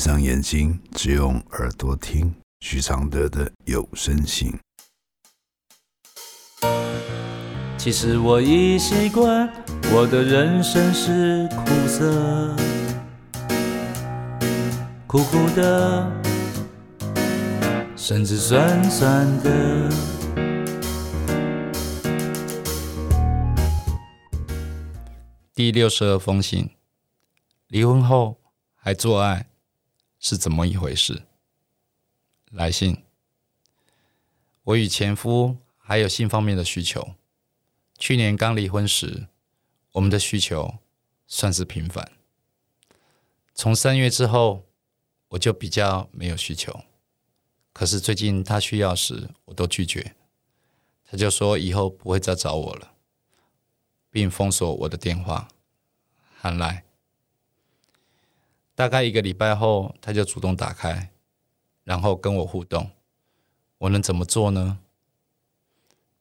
闭上眼睛，只用耳朵听许常德的有声信。其实我已习惯，我的人生是苦涩，苦苦的，甚至酸酸的。第六十二封信，离婚后还做爱是怎么一回事？来信，我与前夫还有性方面的需求。去年刚离婚时，我们的需求算是频繁。从三月之后，我就比较没有需求。可是最近他需要时，我都拒绝。他就说以后不会再找我了，并封锁我的电话、喊来。大概一个礼拜后，他就主动打开，然后跟我互动。我能怎么做呢？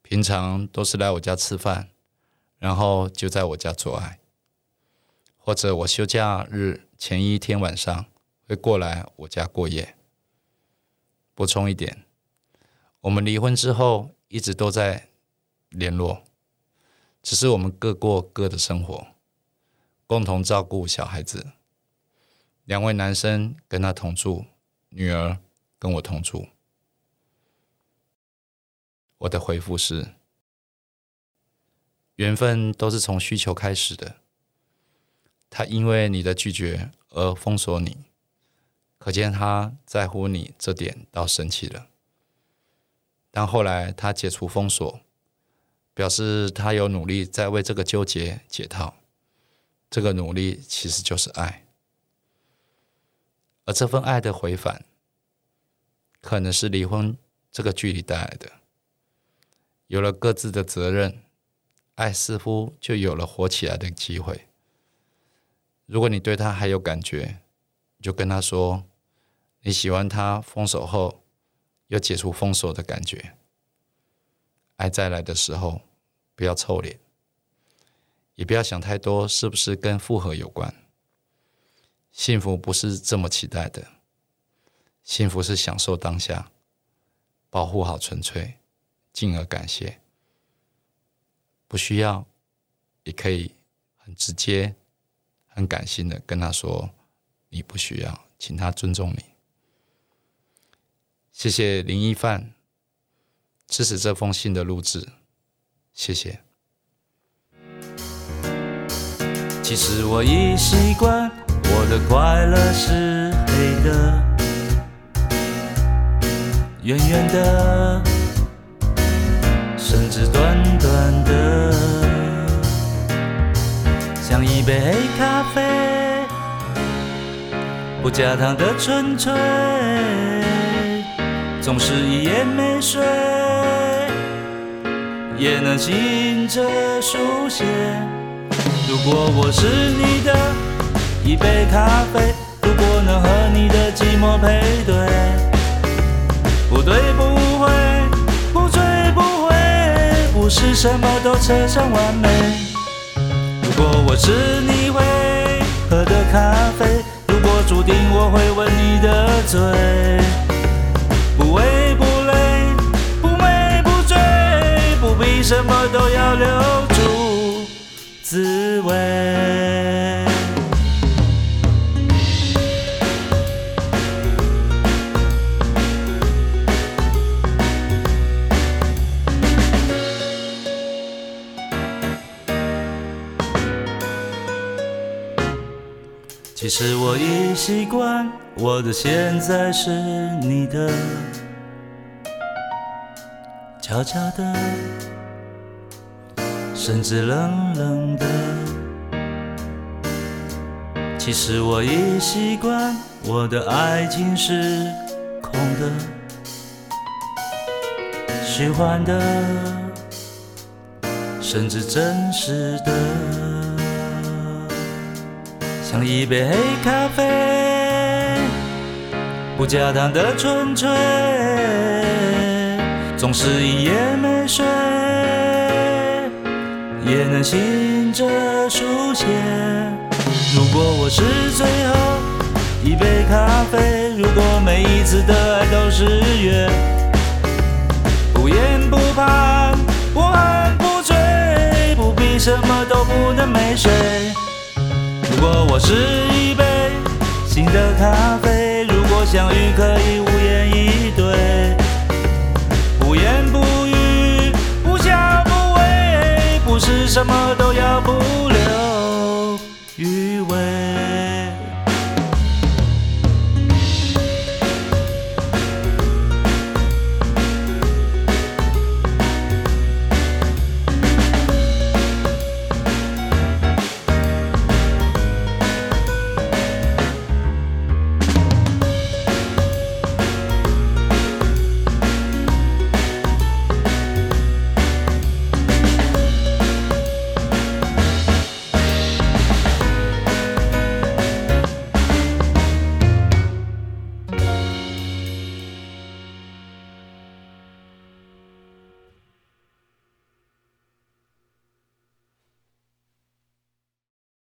平常都是来我家吃饭，然后就在我家做爱，或者我休假日前一天晚上会过来我家过夜。补充一点，我们离婚之后一直都在联络，只是我们各过各的生活，共同照顾小孩子。两位男生跟他同住，女儿跟我同住。我的回复是：缘分都是从需求开始的。他因为你的拒绝而封锁你，可见他在乎你这点倒生气了。但后来他解除封锁，表示他有努力在为这个纠结解套。这个努力其实就是爱，而这份爱的回返，可能是离婚这个距离带来的。有了各自的责任，爱似乎就有了活起来的机会。如果你对他还有感觉，就跟他说你喜欢他分手后又解除封锁的感觉。爱再来的时候，不要臭脸，也不要想太多，是不是跟复合有关？幸福不是这么期待的，幸福是享受当下，保护好纯粹。进而感谢，不需要，也可以很直接、很感性的跟他说：“你不需要，请他尊重你。”谢谢林一范支持这封信的录制，谢谢。其实我已习惯，的快乐是黑的，圆圆的。甚至短短的，像一杯黑咖啡，不加糖的纯粹，总是一夜没睡，也能醒着书写。如果我是你的一杯咖啡，如果能和你的寂寞配对，不对不会。不醉不悔，不是什么都扯上完美。如果我是你会喝的咖啡，如果注定我会吻你的嘴，不为不累，不美不醉，不必什么都要留住滋味。其实我已习惯，我的现在是你的，悄悄的，甚至冷冷的。其实我已习惯，我的爱情是空的，虚幻的，甚至真实的。像一杯黑咖啡，不加糖的纯粹，总是一夜没睡，也能醒着书写。如果我是最后一杯咖啡，如果每一次的爱都是约，不言不盼，不恨不追，不必什么都不能没睡。如果我是一杯新的咖啡如果相遇可以